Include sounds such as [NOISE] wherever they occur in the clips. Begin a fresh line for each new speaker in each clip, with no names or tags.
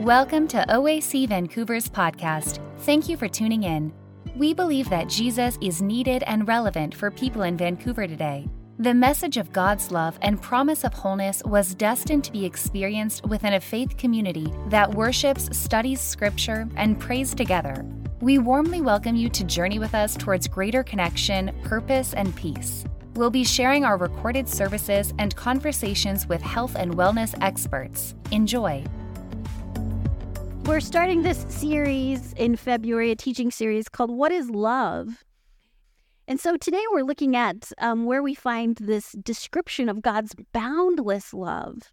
Welcome to OAC Vancouver's podcast. Thank you for tuning in. We believe that Jesus is needed and relevant for people in Vancouver today. The message of God's love and promise of wholeness was destined to be experienced within a faith community that worships, studies scripture, and prays together. We warmly welcome you to journey with us towards greater connection, purpose, and peace. We'll be sharing our recorded services and conversations with health and wellness experts. Enjoy.
We're starting this series in February, a teaching series called What is Love? And so today we're looking at um, where we find this description of God's boundless love.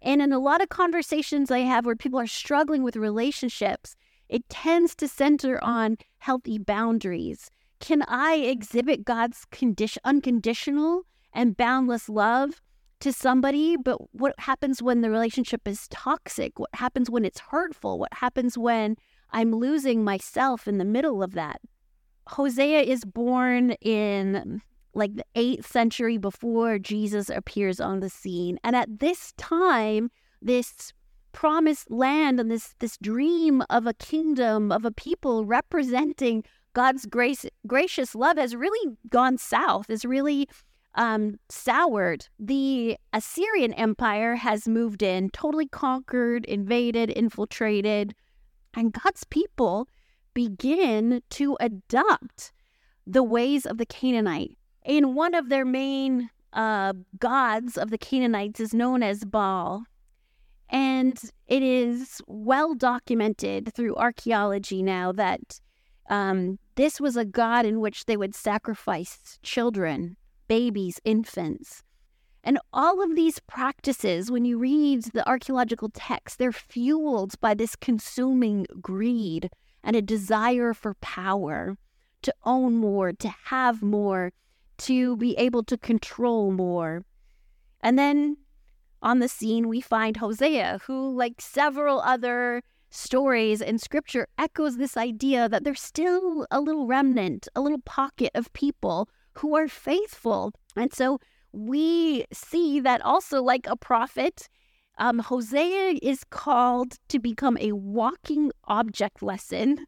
And in a lot of conversations I have where people are struggling with relationships, it tends to center on healthy boundaries. Can I exhibit God's condition, unconditional and boundless love to somebody? But what happens when the relationship is toxic? What happens when it's hurtful? What happens when I'm losing myself in the middle of that? Hosea is born in like the 8th century before Jesus appears on the scene. And at this time, this promised land and this this dream of a kingdom of a people representing God's grace gracious love has really gone south, is really um, soured. The Assyrian Empire has moved in, totally conquered, invaded, infiltrated, and God's people begin to adopt the ways of the Canaanite. And one of their main uh, gods of the Canaanites is known as Baal. And it is well documented through archaeology now that um, this was a god in which they would sacrifice children, babies, infants. And all of these practices, when you read the archaeological texts, they're fueled by this consuming greed and a desire for power, to own more, to have more, to be able to control more. And then on the scene, we find Hosea, who, like several other stories in scripture, echoes this idea that there's still a little remnant, a little pocket of people who are faithful. And so we see that also, like a prophet, um, Hosea is called to become a walking object lesson.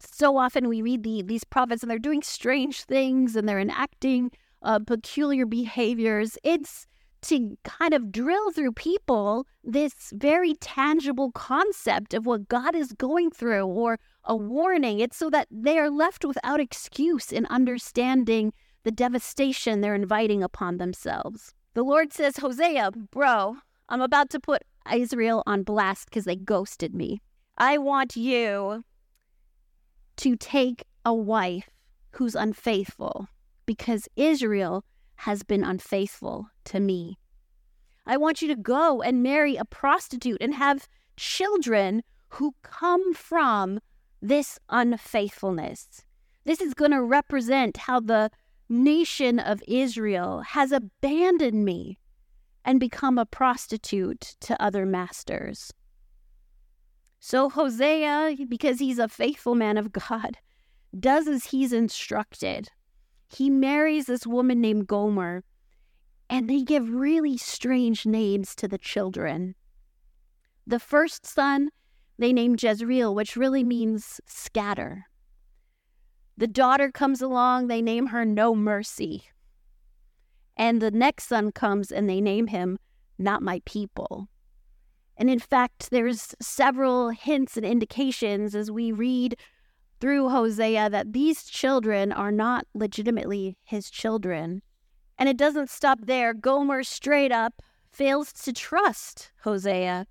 So often we read the, these prophets and they're doing strange things and they're enacting uh, peculiar behaviors. It's to kind of drill through people this very tangible concept of what God is going through or a warning. It's so that they are left without excuse in understanding the devastation they're inviting upon themselves. The Lord says, Hosea, bro, I'm about to put Israel on blast because they ghosted me. I want you to take a wife who's unfaithful because Israel has been unfaithful to me. I want you to go and marry a prostitute and have children who come from this unfaithfulness. This is going to represent how the nation of Israel has abandoned me and become a prostitute to other masters. So Hosea, because he's a faithful man of God, does as he's instructed. He marries this woman named Gomer, and they give really strange names to the children. The first son they name Jezreel, which really means scatter. The daughter comes along, they name her No Mercy. And the next son comes and they name him Not My People. And in fact, there's several hints and indications as we read through Hosea that these children are not legitimately his children. And it doesn't stop there. Gomer straight up fails to trust Hosea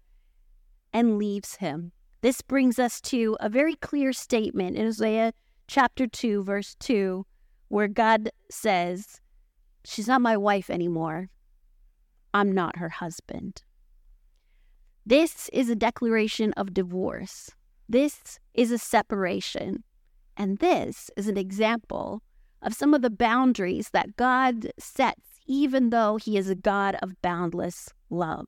and leaves him. This brings us to a very clear statement in Hosea chapter 2, verse 2, where God says, She's not my wife anymore. I'm not her husband. This is a declaration of divorce. This is a separation. And this is an example of some of the boundaries that God sets, even though He is a God of boundless love.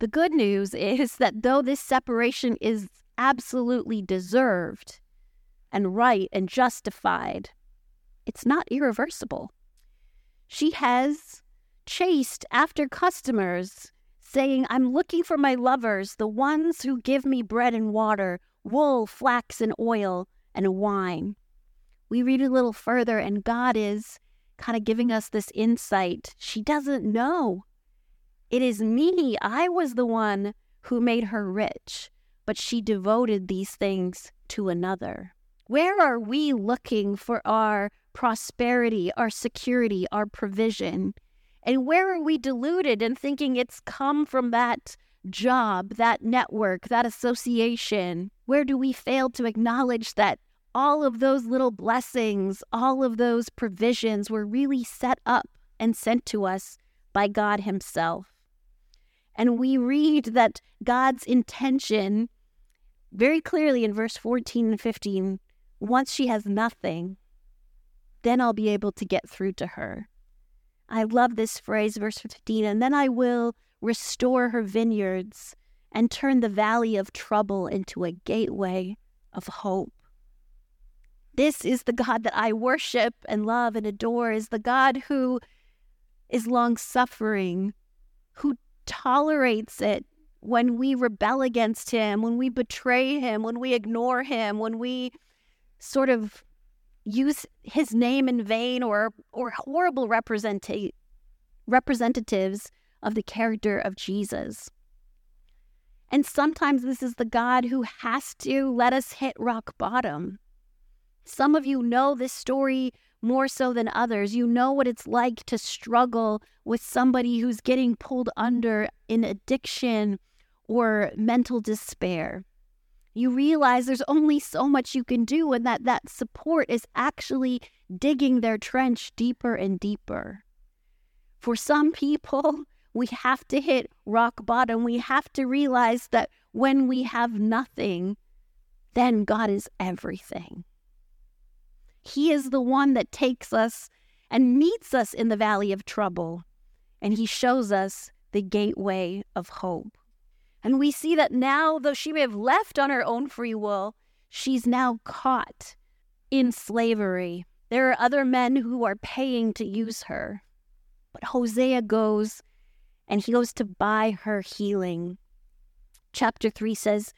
The good news [LAUGHS] is that though this separation is absolutely deserved and right and justified, it's not irreversible. She has chased after customers saying, I'm looking for my lovers, the ones who give me bread and water, wool, flax, and oil, and wine. We read a little further, and God is kind of giving us this insight. She doesn't know. It is me. I was the one who made her rich, but she devoted these things to another. Where are we looking for our prosperity, our security, our provision? And where are we deluded in thinking it's come from that job, that network, that association? Where do we fail to acknowledge that all of those little blessings, all of those provisions were really set up and sent to us by God Himself? And we read that God's intention very clearly in verse 14 and 15 once she has nothing, then I'll be able to get through to her. I love this phrase, verse 15, and then I will restore her vineyards and turn the valley of trouble into a gateway of hope. This is the God that I worship and love and adore, is the God who is long suffering, who tolerates it when we rebel against him, when we betray him, when we ignore him, when we sort of use his name in vain or or horrible representa- representatives of the character of Jesus. And sometimes this is the God who has to let us hit rock bottom. Some of you know this story more so than others. You know what it's like to struggle with somebody who's getting pulled under in addiction or mental despair you realize there's only so much you can do and that that support is actually digging their trench deeper and deeper. For some people, we have to hit rock bottom. We have to realize that when we have nothing, then God is everything. He is the one that takes us and meets us in the valley of trouble, and He shows us the gateway of hope. And we see that now, though she may have left on her own free will, she's now caught in slavery. There are other men who are paying to use her. But Hosea goes and he goes to buy her healing. Chapter 3 says,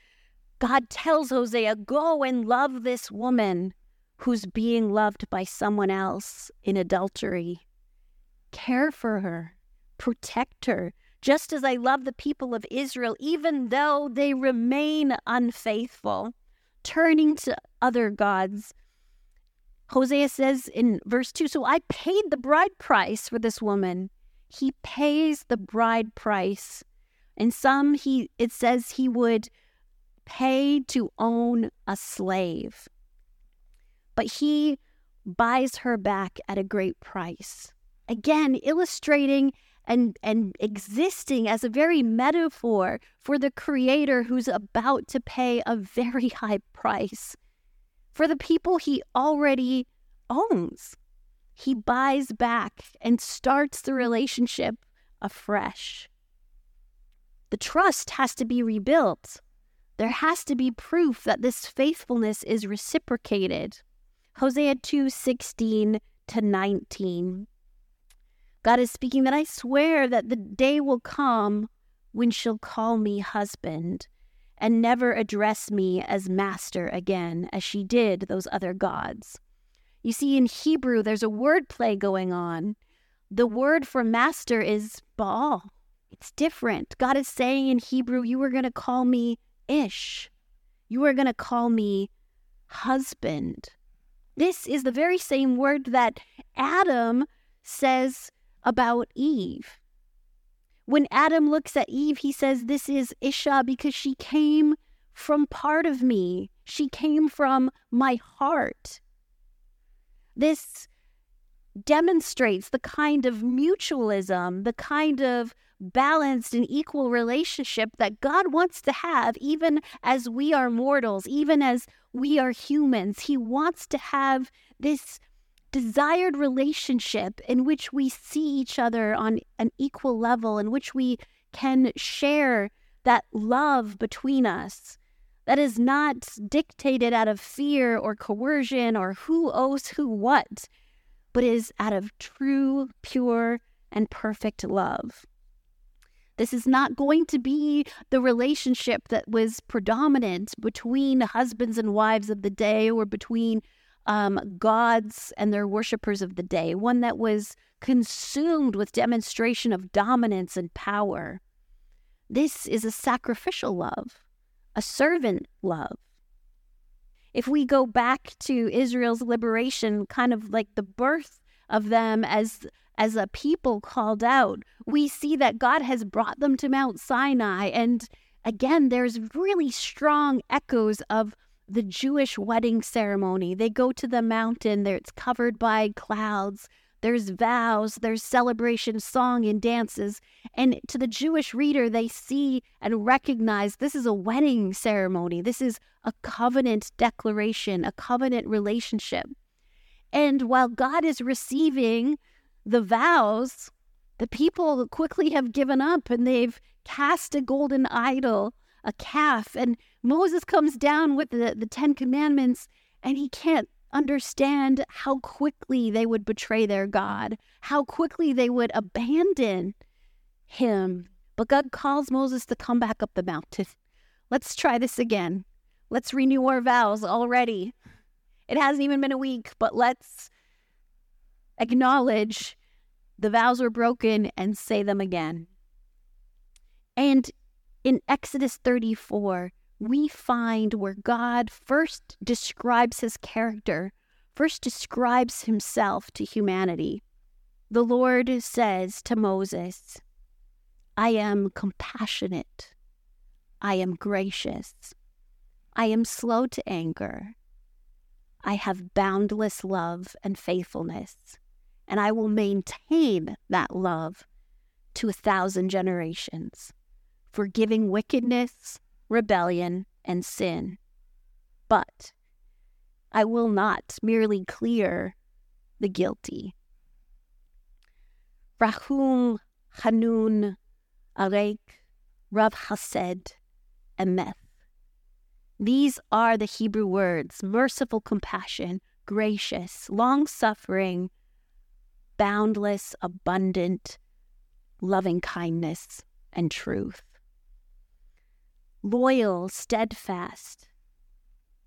God tells Hosea, Go and love this woman who's being loved by someone else in adultery. Care for her, protect her, just as I love the people of Israel, even though they remain unfaithful, turning to other gods. Hosea says in verse 2 So I paid the bride price for this woman. He pays the bride price. And some he it says he would pay to own a slave. But he buys her back at a great price. Again, illustrating and and existing as a very metaphor for the creator who's about to pay a very [LAUGHS] high price for the people he already owns. He buys back and starts the relationship afresh. The trust has to be rebuilt. There has to be proof that this faithfulness is reciprocated. Hosea 2 16 to 19. God is speaking that I swear that the day will come when she'll call me husband and never address me as master again, as she did those other gods. You see, in Hebrew, there's a word play going on. The word for master is Baal. It's different. God is saying in Hebrew, you are going to call me Ish. You are going to call me husband. This is the very same word that Adam says about Eve. When Adam looks at Eve, he says, This is Isha because she came from part of me. She came from my heart. This demonstrates the kind of mutualism, the kind of balanced and equal relationship that God wants to have, even as we are mortals, even as we are humans. He wants to have this desired relationship in which we see each other on an equal level, in which we can share that love between us that is not dictated out of fear or coercion or who owes who what, but is out of true, pure, and perfect love. This is not going to be the relationship that was predominant between husbands and wives of the day or between um, gods and their worshippers of the day, one that was consumed with demonstration of dominance and power. This is a sacrificial love, a servant love. If we go back to Israel's liberation, kind of like the birth of them as as a people called out, we see that God has brought them to Mount Sinai. And again, there's really strong echoes of the Jewish wedding ceremony. They go to the mountain, there it's covered by clouds. There's vows, there's celebration, song, and dances. And to the Jewish reader, they see and recognize this is a wedding ceremony. This is a covenant declaration, a covenant relationship. And while God is receiving the vows, the people quickly have given up and they've cast a golden idol, a calf. And Moses comes down with the, the Ten Commandments and he can't understand how quickly they would betray their God, how quickly they would abandon him. But God calls Moses to come back up the mountain. [LAUGHS] Let's try this again. Let's renew our vows already. It hasn't even been a week, but let's acknowledge the vows were broken and say them again. And in Exodus 34, we find where God first describes his character, first describes himself to humanity. The Lord says to Moses, I am compassionate. I am gracious. I am slow to anger. I have boundless love and faithfulness, and I will maintain that love to a thousand generations, forgiving wickedness rebellion, and sin. But I will not merely clear the guilty. Rahum, Hanun, Arek, Rav Hased, Emeth. These are the Hebrew words merciful compassion, gracious, long suffering, boundless, abundant, loving kindness, and truth loyal, steadfast.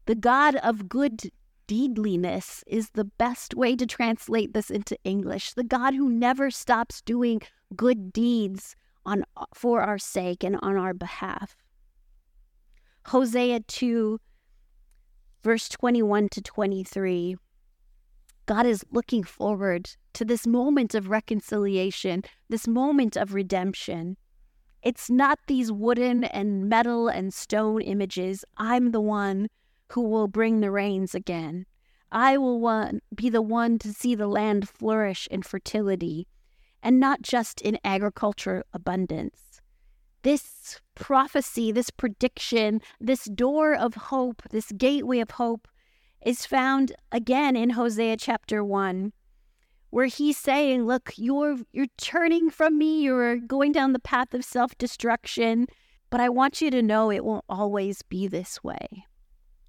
The God of good deedliness is the best way to translate this into English. The God who never stops doing good deeds on for our sake and on our behalf. Hosea 2 verse 21 to 23. God is looking forward to this moment of reconciliation, this moment of redemption. It's not these wooden and metal and stone images. I'm the one who will bring the rains again. I will be the one to see the land flourish in fertility and not just in agriculture abundance. This prophecy, this prediction, this door of hope, this gateway of hope is found again in Hosea chapter 1 where he's saying, "Look, you're you're turning from me. You're going down the path of self-destruction, but I want you to know it won't always be this way.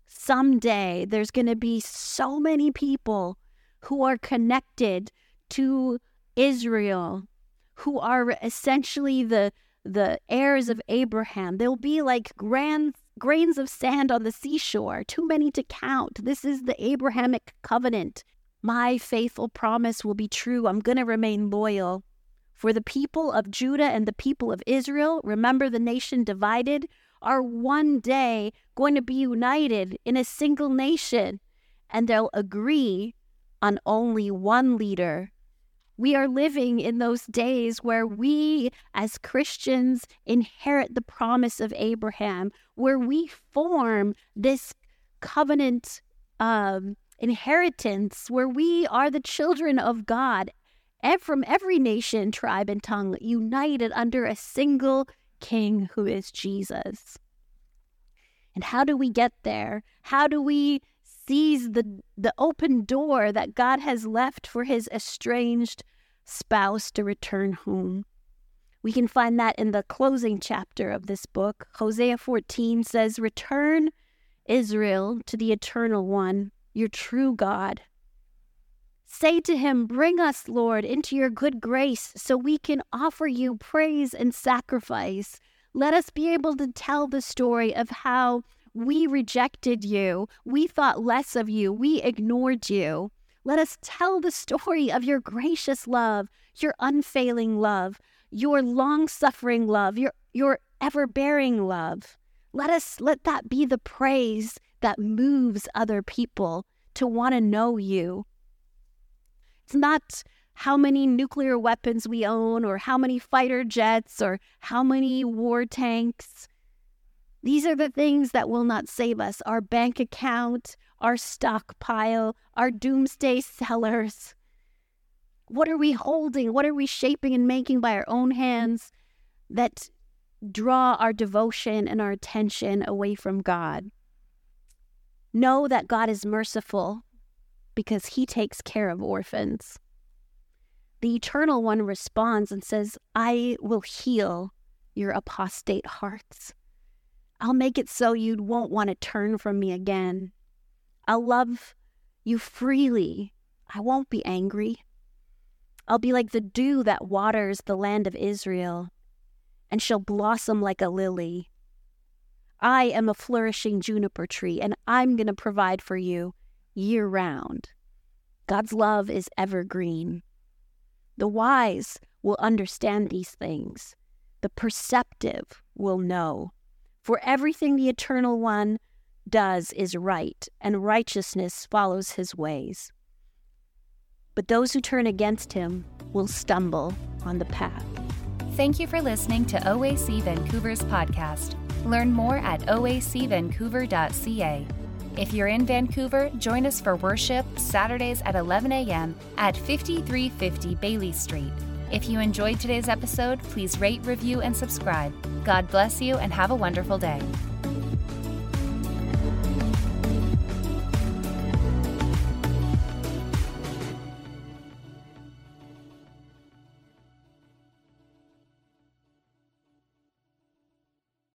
Someday there's going to be so many people who are connected to Israel, who are essentially the the heirs of Abraham. They'll be like grand grains of sand on the seashore, too many to count. This is the Abrahamic covenant. My faithful promise will be true. I'm going to remain loyal. For the people of Judah and the people of Israel, remember the nation divided, are one day going to be united in a single nation, and they'll agree on only one leader. We are living in those days where we, as Christians, inherit the promise of Abraham, where we form this covenant um, inheritance where we are the children of God and from every nation, tribe, and tongue, united under a single king who is Jesus. And how do we get there? How do we seize the, the open door that God has left for his estranged spouse to return home? We can find that in the closing chapter of this book. Hosea 14 says, Return, Israel, to the eternal one your true God. Say to him, Bring us, Lord, into your good grace so we can offer you praise and sacrifice. Let us be able to tell the story of how we rejected you, we thought less of you, we ignored you. Let us tell the story of your gracious love, your unfailing love, your long suffering love, your, your ever bearing love. Let us let that be the praise that moves other people to want to know you it's not how many nuclear weapons we own or how many fighter jets or how many war tanks. These are the things that will not save us our bank account, our stockpile, our doomsday cellars. What are we holding? What are we shaping and making by our own hands that draw our devotion and our attention away from God? Know that God is merciful because he takes care of orphans. The Eternal One responds and says, I will heal your apostate hearts. I'll make it so you won't want to turn from me again. I'll love you freely. I won't be angry. I'll be like the dew that waters the land of Israel, and shall blossom like a lily. I am a flourishing juniper tree, and I'm going to provide for you year round. God's love is evergreen. The wise will understand these things. The perceptive will know. For everything the Eternal One does is right, and righteousness follows his ways. But those who turn against him will stumble on the path.
Thank you for listening to OAC Vancouver's podcast. Learn more at oacvancouver.ca. If you're in Vancouver, join us for worship Saturdays at 11 a.m. at 5350 Baillie Street. If you enjoyed today's episode, please rate, review, and subscribe. God bless you and have a wonderful day.